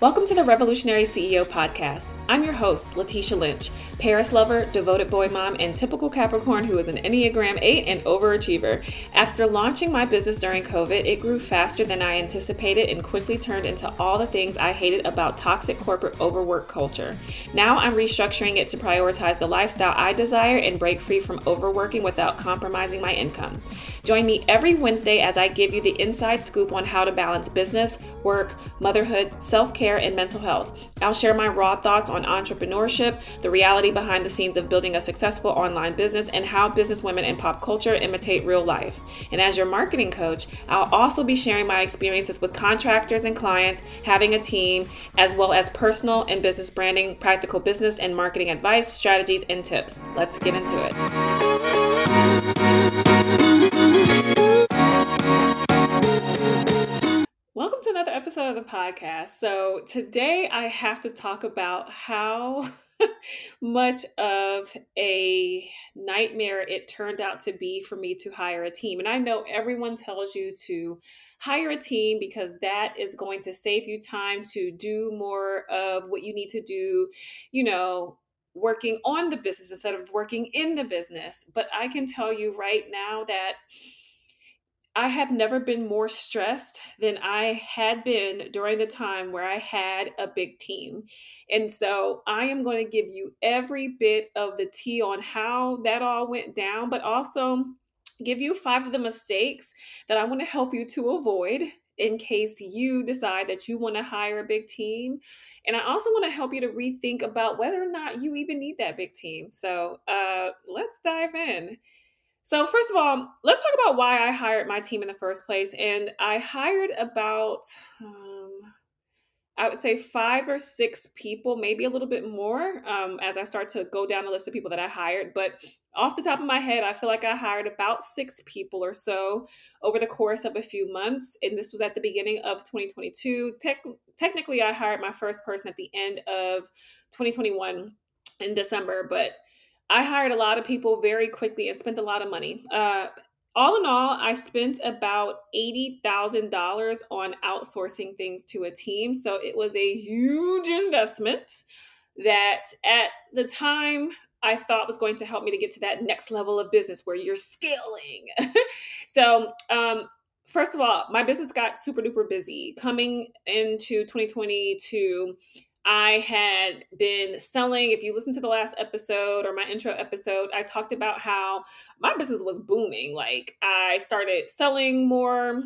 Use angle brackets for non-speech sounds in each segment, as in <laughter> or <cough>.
Welcome to the Revolutionary CEO podcast. I'm your host, Latesha Lynch, Paris lover, devoted boy mom, and typical Capricorn who is an Enneagram 8 and overachiever. After launching my business during COVID, it grew faster than I anticipated and quickly turned into all the things I hated about toxic corporate overwork culture. Now I'm restructuring it to prioritize the lifestyle I desire and break free from overworking without compromising my income. Join me every Wednesday as I give you the inside scoop on how to balance business, work, motherhood, self care, and mental health. I'll share my raw thoughts on entrepreneurship, the reality behind the scenes of building a successful online business, and how business women in pop culture imitate real life. And as your marketing coach, I'll also be sharing my experiences with contractors and clients, having a team, as well as personal and business branding, practical business and marketing advice, strategies, and tips. Let's get into it. Episode of the podcast. So, today I have to talk about how <laughs> much of a nightmare it turned out to be for me to hire a team. And I know everyone tells you to hire a team because that is going to save you time to do more of what you need to do, you know, working on the business instead of working in the business. But I can tell you right now that I have never been more stressed than I had been during the time where I had a big team. And so I am going to give you every bit of the tea on how that all went down, but also give you five of the mistakes that I want to help you to avoid in case you decide that you want to hire a big team. And I also want to help you to rethink about whether or not you even need that big team. So uh, let's dive in. So, first of all, let's talk about why I hired my team in the first place. And I hired about, um, I would say five or six people, maybe a little bit more, um, as I start to go down the list of people that I hired. But off the top of my head, I feel like I hired about six people or so over the course of a few months. And this was at the beginning of 2022. Tec- technically, I hired my first person at the end of 2021 in December, but I hired a lot of people very quickly and spent a lot of money. Uh, all in all, I spent about $80,000 on outsourcing things to a team. So it was a huge investment that at the time I thought was going to help me to get to that next level of business where you're scaling. <laughs> so, um, first of all, my business got super duper busy coming into 2022. I had been selling. If you listen to the last episode or my intro episode, I talked about how my business was booming. Like I started selling more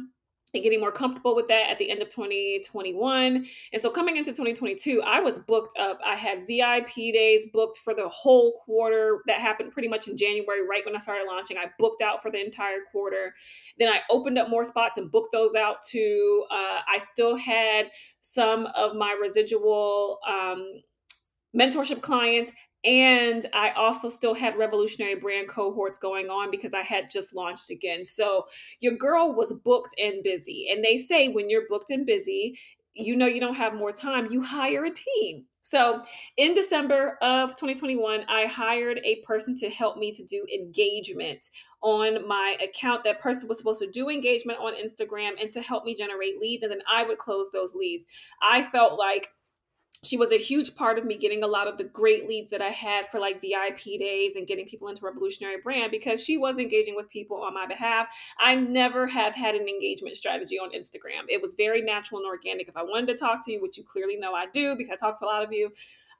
and getting more comfortable with that at the end of 2021. And so coming into 2022, I was booked up. I had VIP days booked for the whole quarter. That happened pretty much in January, right when I started launching. I booked out for the entire quarter. Then I opened up more spots and booked those out too. Uh, I still had some of my residual um, mentorship clients and I also still had revolutionary brand cohorts going on because I had just launched again. So your girl was booked and busy. And they say when you're booked and busy, you know you don't have more time, you hire a team. So in December of 2021, I hired a person to help me to do engagement on my account. That person was supposed to do engagement on Instagram and to help me generate leads, and then I would close those leads. I felt like she was a huge part of me getting a lot of the great leads that I had for like VIP days and getting people into Revolutionary Brand because she was engaging with people on my behalf. I never have had an engagement strategy on Instagram. It was very natural and organic. If I wanted to talk to you, which you clearly know I do because I talk to a lot of you,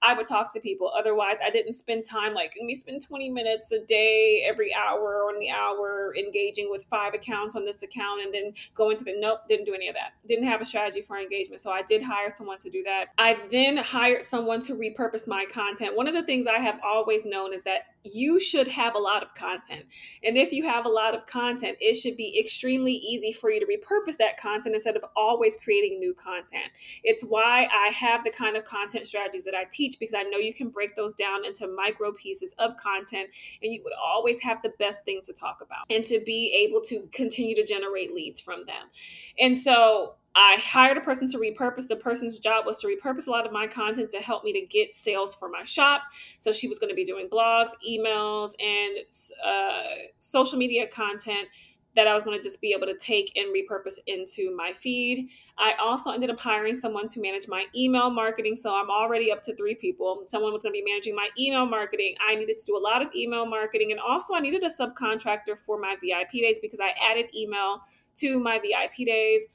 I would talk to people. Otherwise, I didn't spend time like me spend 20 minutes a day, every hour on the hour, engaging with five accounts on this account and then go into the nope, didn't do any of that. Didn't have a strategy for engagement. So I did hire someone to do that. I then hired someone to repurpose my content. One of the things I have always known is that you should have a lot of content. And if you have a lot of content, it should be extremely easy for you to repurpose that content instead of always creating new content. It's why I have the kind of content strategies that I teach because I know you can break those down into micro pieces of content and you would always have the best things to talk about and to be able to continue to generate leads from them. And so I hired a person to repurpose. The person's job was to repurpose a lot of my content to help me to get sales for my shop. So she was going to be doing blogs, emails, and uh, social media content that I was going to just be able to take and repurpose into my feed. I also ended up hiring someone to manage my email marketing. So I'm already up to three people. Someone was going to be managing my email marketing. I needed to do a lot of email marketing. And also, I needed a subcontractor for my VIP days because I added email to my VIP days.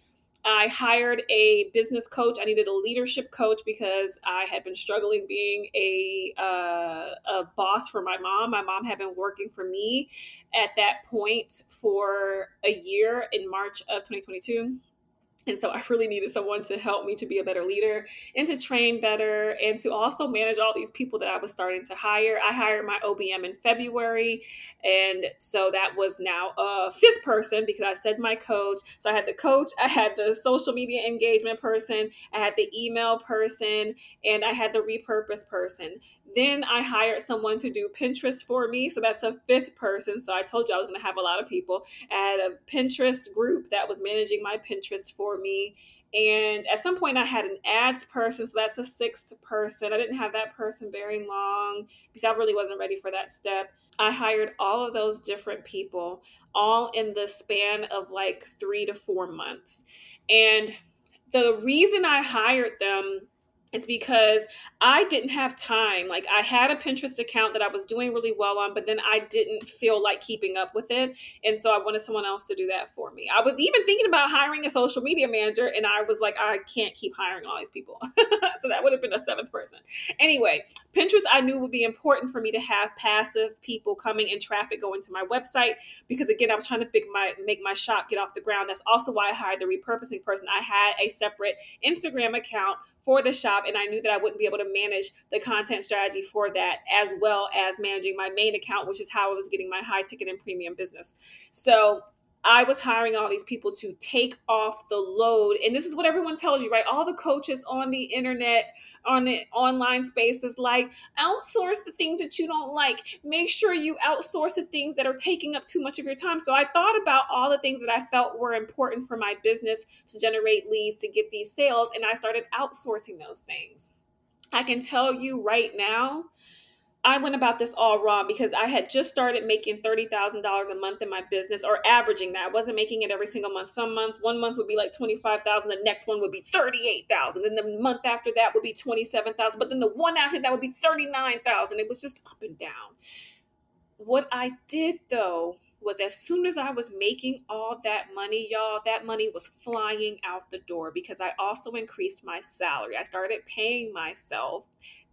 I hired a business coach. I needed a leadership coach because I had been struggling being a uh, a boss for my mom. My mom had been working for me at that point for a year in March of 2022. And so I really needed someone to help me to be a better leader and to train better and to also manage all these people that I was starting to hire. I hired my OBM in February. And so that was now a fifth person because I said my coach. So I had the coach, I had the social media engagement person, I had the email person, and I had the repurpose person. Then I hired someone to do Pinterest for me. So that's a fifth person. So I told you I was going to have a lot of people. Had a Pinterest group that was managing my Pinterest for me. And at some point, I had an ads person. So that's a sixth person. I didn't have that person very long because I really wasn't ready for that step. I hired all of those different people all in the span of like three to four months. And the reason I hired them is because I didn't have time. Like I had a Pinterest account that I was doing really well on, but then I didn't feel like keeping up with it. And so I wanted someone else to do that for me. I was even thinking about hiring a social media manager and I was like, I can't keep hiring all these people. <laughs> so that would have been a seventh person. Anyway, Pinterest I knew would be important for me to have passive people coming in traffic going to my website because again, I was trying to my make my shop get off the ground. That's also why I hired the repurposing person. I had a separate Instagram account for the shop and I knew that I wouldn't be able to manage the content strategy for that as well as managing my main account, which is how I was getting my high ticket and premium business. So I was hiring all these people to take off the load. And this is what everyone tells you, right? All the coaches on the internet, on the online space is like, outsource the things that you don't like. Make sure you outsource the things that are taking up too much of your time. So I thought about all the things that I felt were important for my business to generate leads, to get these sales, and I started outsourcing those things. I can tell you right now, I went about this all wrong because I had just started making $30,000 a month in my business or averaging that. I wasn't making it every single month. Some month, one month would be like 25,000, the next one would be 38,000, and the month after that would be 27,000, but then the one after that would be 39,000. It was just up and down. What I did though was as soon as I was making all that money, y'all, that money was flying out the door because I also increased my salary. I started paying myself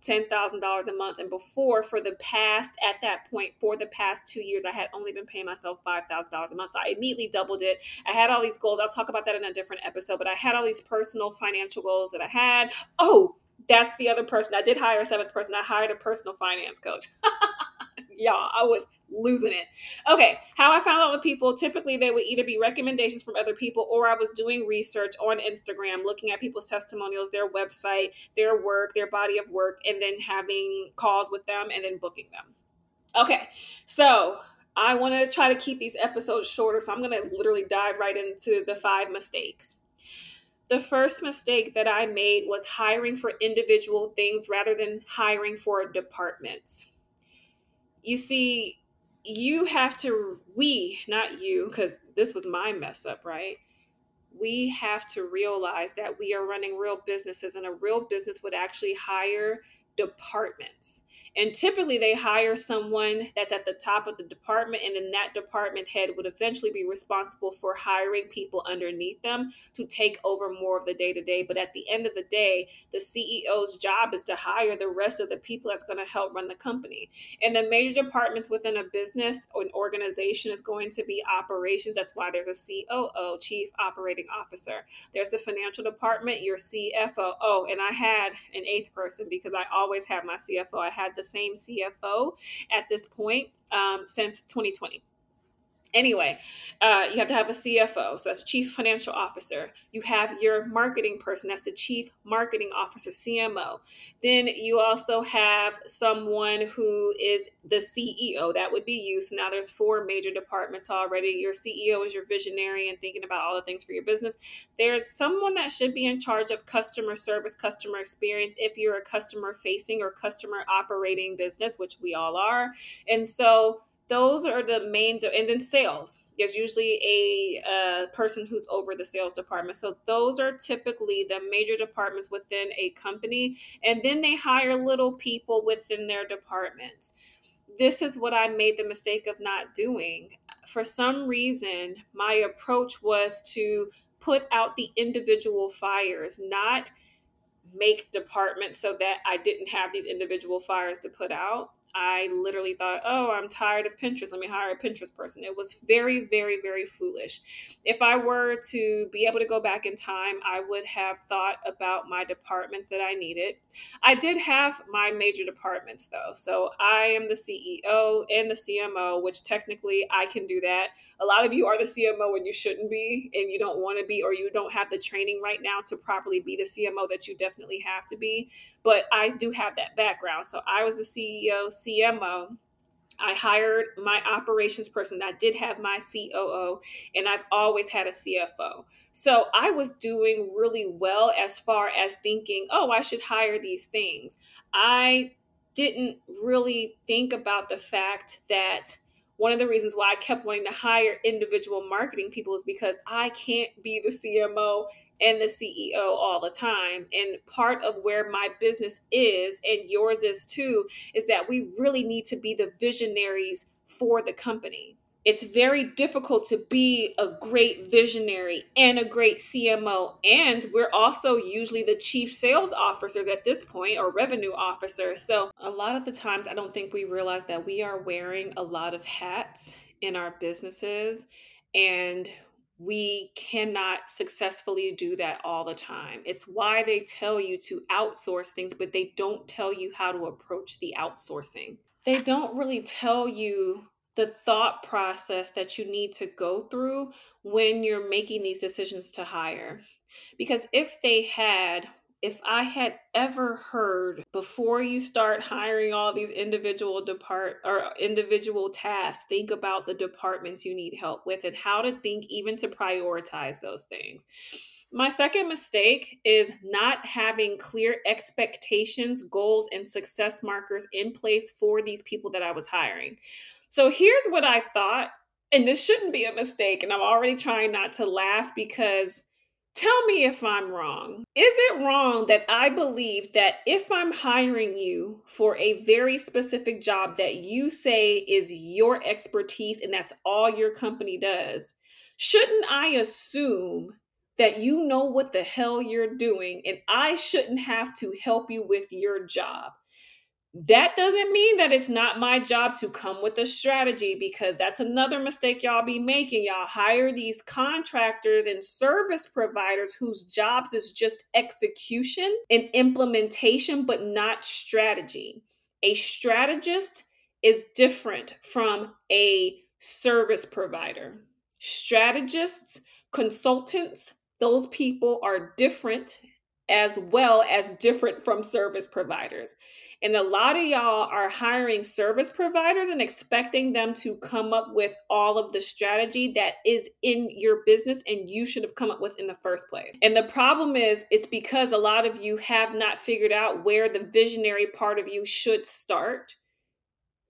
$10,000 a month. And before, for the past, at that point, for the past two years, I had only been paying myself $5,000 a month. So I immediately doubled it. I had all these goals. I'll talk about that in a different episode, but I had all these personal financial goals that I had. Oh, that's the other person. I did hire a seventh person. I hired a personal finance coach. <laughs> Y'all, I was losing it. Okay, how I found all the people, typically they would either be recommendations from other people or I was doing research on Instagram, looking at people's testimonials, their website, their work, their body of work, and then having calls with them and then booking them. Okay, so I want to try to keep these episodes shorter, so I'm going to literally dive right into the five mistakes. The first mistake that I made was hiring for individual things rather than hiring for departments. You see, you have to, we, not you, because this was my mess up, right? We have to realize that we are running real businesses, and a real business would actually hire departments. And typically, they hire someone that's at the top of the department, and then that department head would eventually be responsible for hiring people underneath them to take over more of the day to day. But at the end of the day, the CEO's job is to hire the rest of the people that's going to help run the company. And the major departments within a business or an organization is going to be operations. That's why there's a COO, Chief Operating Officer. There's the financial department, your CFO. Oh, and I had an eighth person because I always have my CFO. I had the same CFO at this point um, since 2020. Anyway, uh, you have to have a CFO, so that's Chief Financial Officer. You have your marketing person, that's the Chief Marketing Officer, CMO. Then you also have someone who is the CEO, that would be you. So now there's four major departments already. Your CEO is your visionary and thinking about all the things for your business. There's someone that should be in charge of customer service, customer experience, if you're a customer facing or customer operating business, which we all are. And so those are the main and then sales. There's usually a uh, person who's over the sales department. So those are typically the major departments within a company and then they hire little people within their departments. This is what i made the mistake of not doing. For some reason my approach was to put out the individual fires not make departments so that i didn't have these individual fires to put out I literally thought, oh, I'm tired of Pinterest. Let me hire a Pinterest person. It was very, very, very foolish. If I were to be able to go back in time, I would have thought about my departments that I needed. I did have my major departments though. So I am the CEO and the CMO, which technically I can do that. A lot of you are the CMO when you shouldn't be and you don't want to be, or you don't have the training right now to properly be the CMO that you definitely have to be but I do have that background. So I was the CEO, CMO. I hired my operations person. I did have my COO, and I've always had a CFO. So I was doing really well as far as thinking, oh, I should hire these things. I didn't really think about the fact that one of the reasons why I kept wanting to hire individual marketing people is because I can't be the CMO and the CEO all the time. And part of where my business is, and yours is too, is that we really need to be the visionaries for the company. It's very difficult to be a great visionary and a great CMO. And we're also usually the chief sales officers at this point or revenue officers. So, a lot of the times, I don't think we realize that we are wearing a lot of hats in our businesses. And we cannot successfully do that all the time. It's why they tell you to outsource things, but they don't tell you how to approach the outsourcing. They don't really tell you the thought process that you need to go through when you're making these decisions to hire. Because if they had, if I had ever heard before you start hiring all these individual depart or individual tasks, think about the departments you need help with and how to think even to prioritize those things. My second mistake is not having clear expectations, goals, and success markers in place for these people that I was hiring. So here's what I thought, and this shouldn't be a mistake, and I'm already trying not to laugh because Tell me if I'm wrong. Is it wrong that I believe that if I'm hiring you for a very specific job that you say is your expertise and that's all your company does, shouldn't I assume that you know what the hell you're doing and I shouldn't have to help you with your job? That doesn't mean that it's not my job to come with a strategy because that's another mistake y'all be making. Y'all hire these contractors and service providers whose jobs is just execution and implementation, but not strategy. A strategist is different from a service provider. Strategists, consultants, those people are different as well as different from service providers. And a lot of y'all are hiring service providers and expecting them to come up with all of the strategy that is in your business and you should have come up with in the first place. And the problem is, it's because a lot of you have not figured out where the visionary part of you should start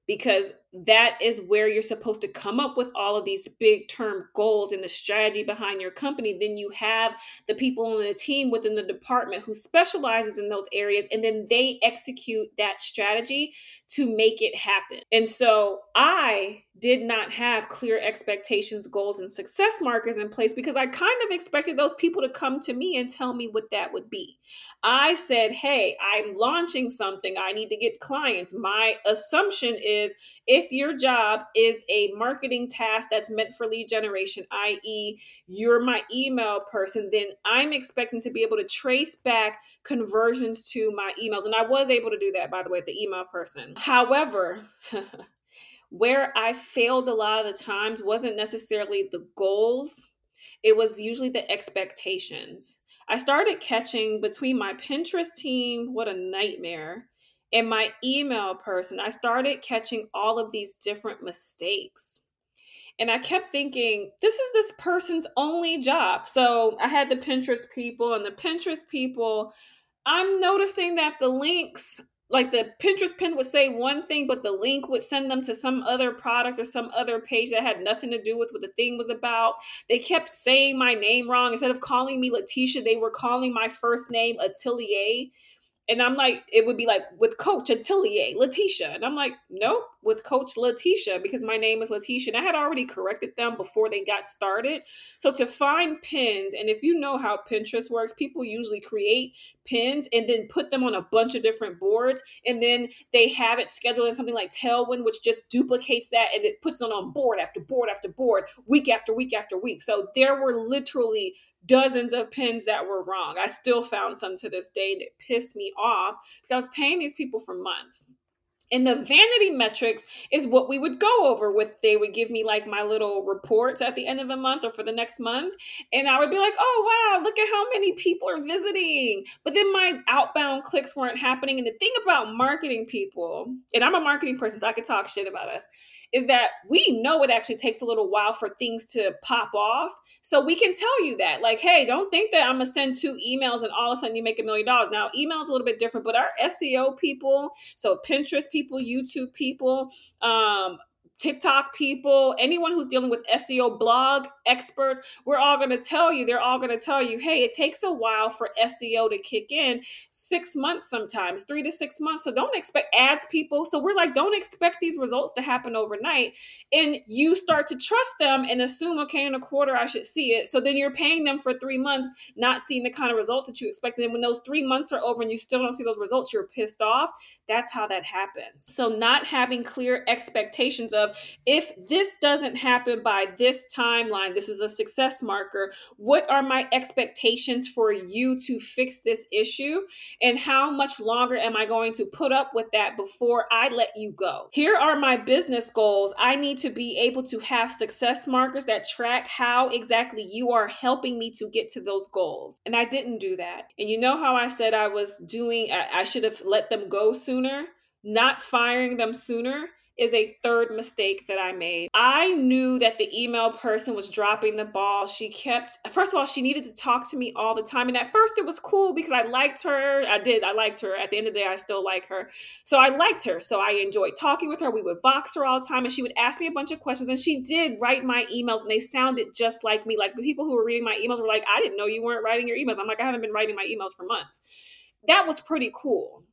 because that is where you're supposed to come up with all of these big term goals and the strategy behind your company then you have the people on the team within the department who specializes in those areas and then they execute that strategy to make it happen and so i did not have clear expectations goals and success markers in place because i kind of expected those people to come to me and tell me what that would be I said, Hey, I'm launching something. I need to get clients. My assumption is if your job is a marketing task that's meant for lead generation, i.e., you're my email person, then I'm expecting to be able to trace back conversions to my emails. And I was able to do that, by the way, the email person. However, <laughs> where I failed a lot of the times wasn't necessarily the goals, it was usually the expectations. I started catching between my Pinterest team, what a nightmare, and my email person, I started catching all of these different mistakes. And I kept thinking, this is this person's only job. So I had the Pinterest people, and the Pinterest people, I'm noticing that the links like the Pinterest pin would say one thing, but the link would send them to some other product or some other page that had nothing to do with what the thing was about. They kept saying my name wrong. Instead of calling me Latesha, they were calling my first name Atelier and I'm like, it would be like with Coach Atelier, Latesha. And I'm like, nope, with Coach Latesha, because my name is Latesha. And I had already corrected them before they got started. So to find pins, and if you know how Pinterest works, people usually create pins and then put them on a bunch of different boards. And then they have it scheduled in something like Tailwind, which just duplicates that and it puts it on board after board after board, week after week after week. So there were literally dozens of pins that were wrong. I still found some to this day that pissed me off because I was paying these people for months. And the vanity metrics is what we would go over with. They would give me like my little reports at the end of the month or for the next month. And I would be like, oh, wow, look at how many people are visiting. But then my outbound clicks weren't happening. And the thing about marketing people, and I'm a marketing person, so I could talk shit about us is that we know it actually takes a little while for things to pop off. So we can tell you that, like, hey, don't think that I'm gonna send two emails and all of a sudden you make a million dollars. Now, email is a little bit different, but our SEO people, so Pinterest people, YouTube people, um, TikTok people, anyone who's dealing with SEO blog experts, we're all going to tell you, they're all going to tell you, hey, it takes a while for SEO to kick in, six months sometimes, three to six months. So don't expect ads people. So we're like, don't expect these results to happen overnight. And you start to trust them and assume, okay, in a quarter, I should see it. So then you're paying them for three months, not seeing the kind of results that you expected. And when those three months are over and you still don't see those results, you're pissed off. That's how that happens. So not having clear expectations of, if this doesn't happen by this timeline, this is a success marker. What are my expectations for you to fix this issue? And how much longer am I going to put up with that before I let you go? Here are my business goals. I need to be able to have success markers that track how exactly you are helping me to get to those goals. And I didn't do that. And you know how I said I was doing, I, I should have let them go sooner? Not firing them sooner is a third mistake that I made. I knew that the email person was dropping the ball. She kept, first of all, she needed to talk to me all the time. And at first it was cool because I liked her. I did, I liked her. At the end of the day, I still like her. So I liked her. So I enjoyed talking with her. We would Voxer all the time and she would ask me a bunch of questions. And she did write my emails and they sounded just like me. Like the people who were reading my emails were like, I didn't know you weren't writing your emails. I'm like, I haven't been writing my emails for months. That was pretty cool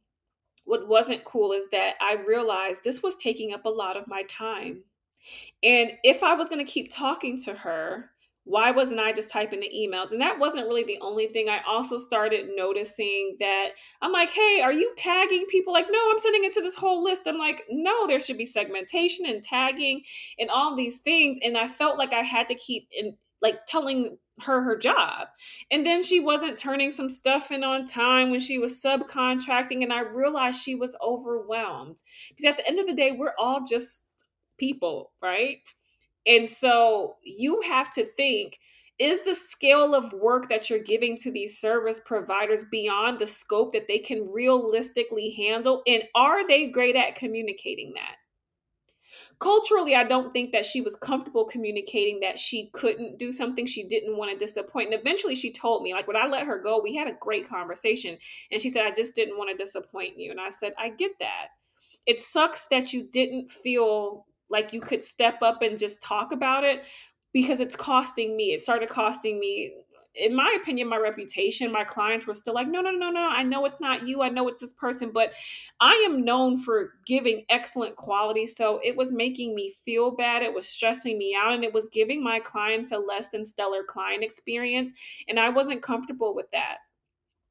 what wasn't cool is that I realized this was taking up a lot of my time. And if I was going to keep talking to her, why wasn't I just typing the emails? And that wasn't really the only thing. I also started noticing that I'm like, hey, are you tagging people? Like, no, I'm sending it to this whole list. I'm like, no, there should be segmentation and tagging and all these things. And I felt like I had to keep in like telling her her job. And then she wasn't turning some stuff in on time when she was subcontracting. And I realized she was overwhelmed because at the end of the day, we're all just people, right? And so you have to think is the scale of work that you're giving to these service providers beyond the scope that they can realistically handle? And are they great at communicating that? Culturally i don't think that she was comfortable communicating that she couldn't do something she didn't want to disappoint and eventually she told me like when i let her go we had a great conversation and she said i just didn't want to disappoint you and i said i get that. It sucks that you didn't feel like you could step up and just talk about it because it's costing me it started costing me in my opinion, my reputation, my clients were still like, no, no, no, no, I know it's not you. I know it's this person, but I am known for giving excellent quality. So it was making me feel bad. It was stressing me out and it was giving my clients a less than stellar client experience. And I wasn't comfortable with that.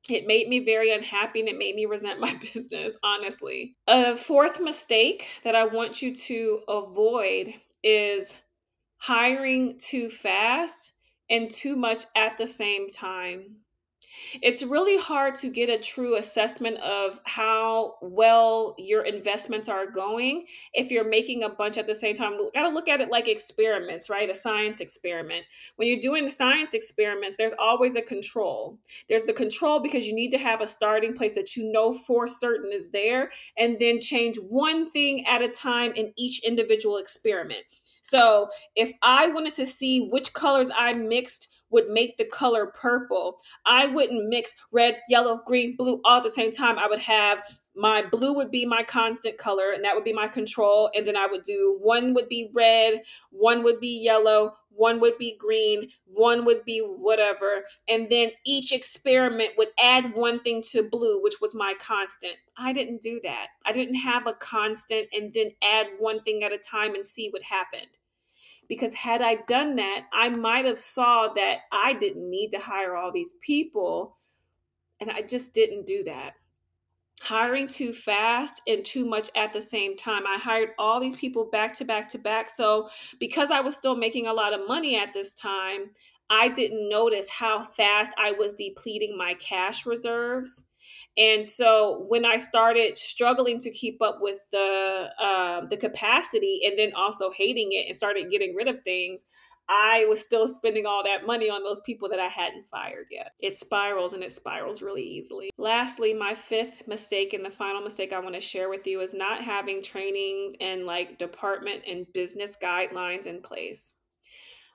It made me very unhappy and it made me resent my <laughs> business, honestly. A fourth mistake that I want you to avoid is hiring too fast and too much at the same time. It's really hard to get a true assessment of how well your investments are going if you're making a bunch at the same time. You got to look at it like experiments, right? A science experiment. When you're doing science experiments, there's always a control. There's the control because you need to have a starting place that you know for certain is there, and then change one thing at a time in each individual experiment. So if I wanted to see which colors I mixed would make the color purple, I wouldn't mix red, yellow, green, blue all at the same time. I would have my blue would be my constant color and that would be my control and then i would do one would be red one would be yellow one would be green one would be whatever and then each experiment would add one thing to blue which was my constant. I didn't do that. I didn't have a constant and then add one thing at a time and see what happened. Because had i done that i might have saw that i didn't need to hire all these people and i just didn't do that hiring too fast and too much at the same time. I hired all these people back to back to back. So, because I was still making a lot of money at this time, I didn't notice how fast I was depleting my cash reserves. And so when I started struggling to keep up with the uh, the capacity, and then also hating it, and started getting rid of things, I was still spending all that money on those people that I hadn't fired yet. It spirals and it spirals really easily. Lastly, my fifth mistake and the final mistake I want to share with you is not having trainings and like department and business guidelines in place.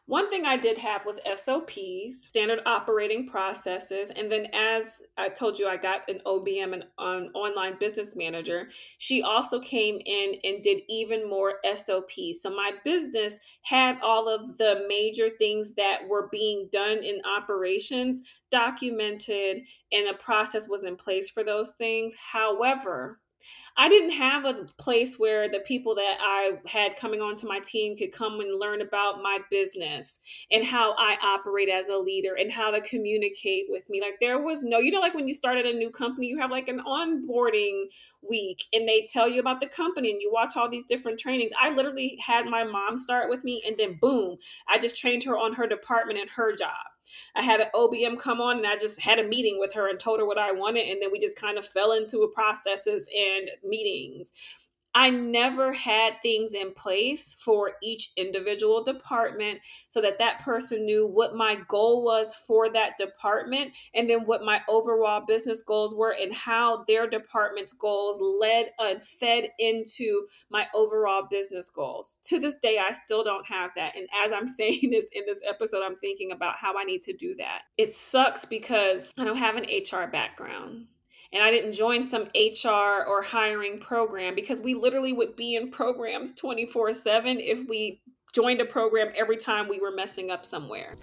One thing I did have was SOPs, standard operating processes. And then, as I told you, I got an OBM, an, an online business manager. She also came in and did even more SOPs. So, my business had all of the major things that were being done in operations documented, and a process was in place for those things. However, I didn't have a place where the people that I had coming onto my team could come and learn about my business and how I operate as a leader and how to communicate with me. Like there was no, you know, like when you start at a new company, you have like an onboarding week and they tell you about the company and you watch all these different trainings. I literally had my mom start with me and then boom, I just trained her on her department and her job. I had an OBM come on and I just had a meeting with her and told her what I wanted. And then we just kind of fell into processes and meetings. I never had things in place for each individual department so that that person knew what my goal was for that department and then what my overall business goals were and how their department's goals led and fed into my overall business goals. To this day, I still don't have that. And as I'm <laughs> saying this in this episode, I'm thinking about how I need to do that. It sucks because I don't have an HR background and I didn't join some HR or hiring program because we literally would be in programs 24 7 if we joined a program every time we were messing up somewhere.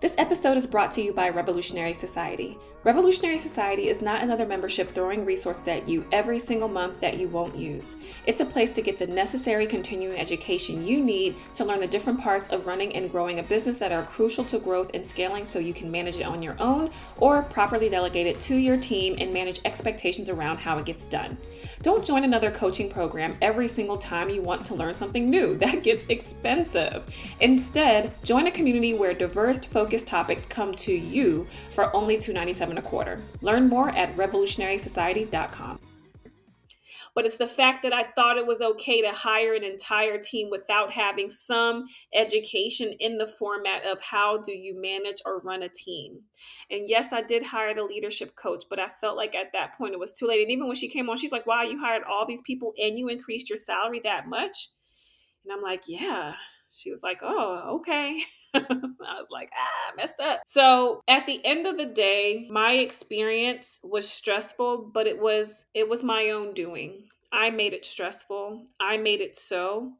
This episode is brought to you by Revolutionary Society. Revolutionary Society is not another membership throwing resources at you every single month that you won't use. It's a place to get the necessary continuing education you need to learn the different parts of running and growing a business that are crucial to growth and scaling so you can manage it on your own or properly delegate it to your team and manage expectations around how it gets done. Don't join another coaching program every single time you want to learn something new. <laughs> That gets expensive. Instead, join a community where diverse, focused topics come to you for only 297 a quarter. Learn more at revolutionarysociety.com but it's the fact that I thought it was okay to hire an entire team without having some education in the format of how do you manage or run a team. And yes, I did hire the leadership coach, but I felt like at that point it was too late. And even when she came on, she's like, wow, you hired all these people and you increased your salary that much? And I'm like, yeah. She was like, oh, okay. <laughs> <laughs> I was like, ah, messed up. So at the end of the day, my experience was stressful, but it was it was my own doing. I made it stressful. I made it so.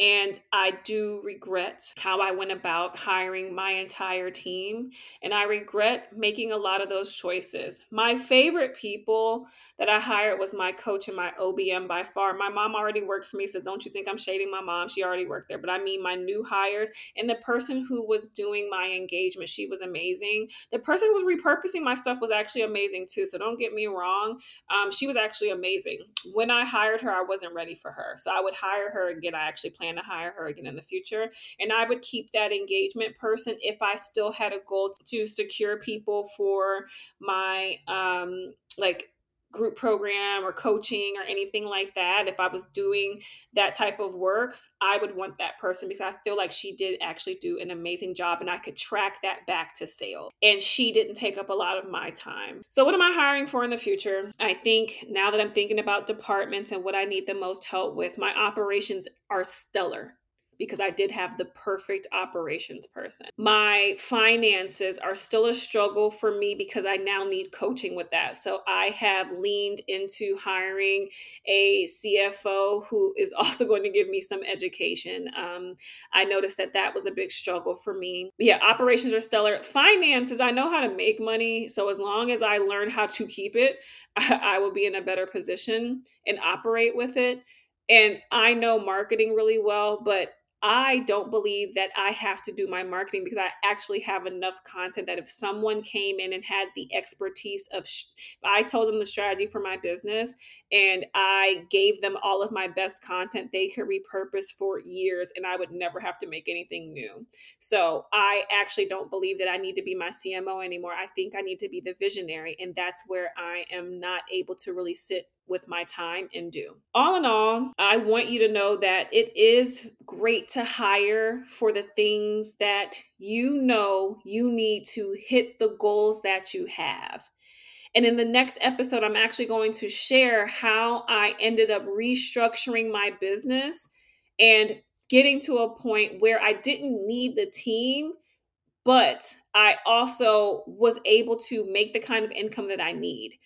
And I do regret how I went about hiring my entire team. And I regret making a lot of those choices. My favorite people that I hired was my coach and my OBM by far. My mom already worked for me, so don't you think I'm shading my mom? She already worked there. But I mean, my new hires and the person who was doing my engagement, she was amazing. The person who was repurposing my stuff was actually amazing too. So don't get me wrong. Um, she was actually amazing. When I hired her, I wasn't ready for her. So I would hire her again. I actually plan to hire her again in the future. And I would keep that engagement person if I still had a goal to secure people for my um like group program or coaching or anything like that, if I was doing that type of work, I would want that person because I feel like she did actually do an amazing job and I could track that back to sales. And she didn't take up a lot of my time. So, what am I hiring for in the future? I think now that I'm thinking about departments and what I need the most help with, my operations are stellar because I did have the perfect operations person. My finances are still a struggle for me because I now need coaching with that. So I have leaned into hiring a CFO who is <laughs> also going to give me some education. Um, I noticed that that was a big struggle for me. But yeah, operations are stellar. Finances, I know how to make money. So as long as I learn how to keep it, I, <laughs> I will be in a better position and operate with it. And I know marketing really well, but I don't believe that I have to do my marketing because I actually have enough content that if someone came in and had the expertise of, sh- I told them the strategy for my business and I gave them all of my best content, they could repurpose for years and I would never have to make anything new. So I actually don't believe that I need to be my CMO anymore. I think I need to be the visionary. And that's where I am not able to really sit with my time and do. All in all, I want you to know that it is great to hire for the things that you know you need to hit the goals that you have. And in the next episode, I'm actually going to share how I ended up restructuring my business and getting to a point where I didn't need the team, but I also was able to make the kind of income that I need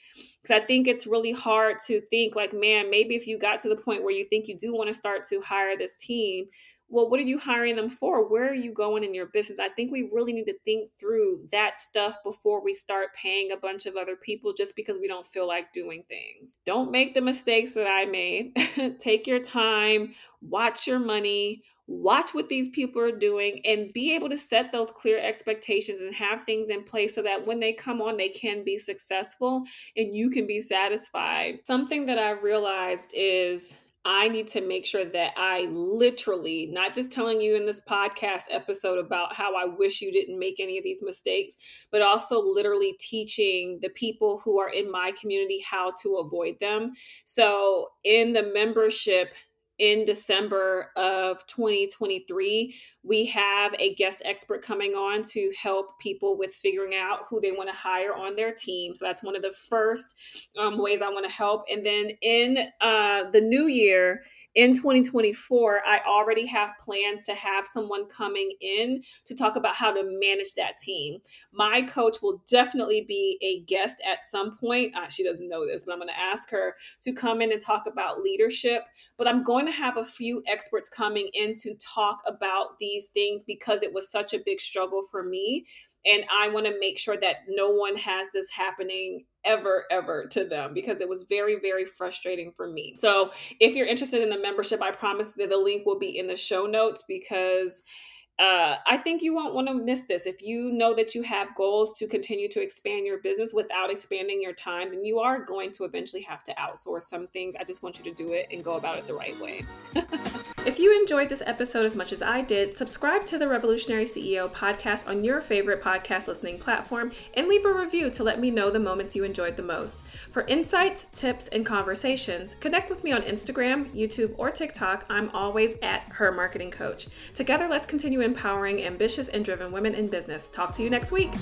because I think it's really hard to think like, man, maybe if you got to the point where you think you do want to start to hire this team, well, what are you hiring them for? Where are you going in your business? I think we really need to think through that stuff before we start paying a bunch of other people just because we don't feel like doing things. Don't make the mistakes that I made. <laughs> Take your time, watch your money, watch what these people are doing and be able to set those clear expectations and have things in place so that when they come on they can be successful and you can be satisfied something that i realized is I need to make sure that I literally, not just telling you in this podcast episode about how I wish you didn't make any of these mistakes, but also literally teaching the people who are in my community how to avoid them. So, in the membership, in December of 2023, we have a guest expert coming on to help people with figuring out who they want to hire on their team. So that's one of the first um, ways I want to help. And then in uh, the new year, in 2024, I already have plans to have someone coming in to talk about how to manage that team. My coach will definitely be a guest at some point. Uh, she doesn't know this, but I'm going to ask her to come in and talk about leadership. But I'm going to have a few experts coming in to talk about these things because it was such a big struggle for me and I want to make sure that no one has this happening ever, ever to them because it was very, very frustrating for me. So, if you're interested in the membership, I promise that the link will be in the show notes because uh, I think you won't want to miss this. If you know that you have goals to continue to expand your business without expanding your time, then you are going to eventually have to outsource some things. I just want you to do it and go about it the right way. <laughs> if you enjoyed this episode as much as I did, subscribe to the Revolutionary CEO podcast on your favorite podcast listening platform and leave a review to let me know the moments you enjoyed the most. For insights, tips, and conversations, connect with me on Instagram, YouTube, or TikTok. I'm always at Her Marketing Coach. Together, let's continue empowering ambitious and driven women in business. Talk to you next week.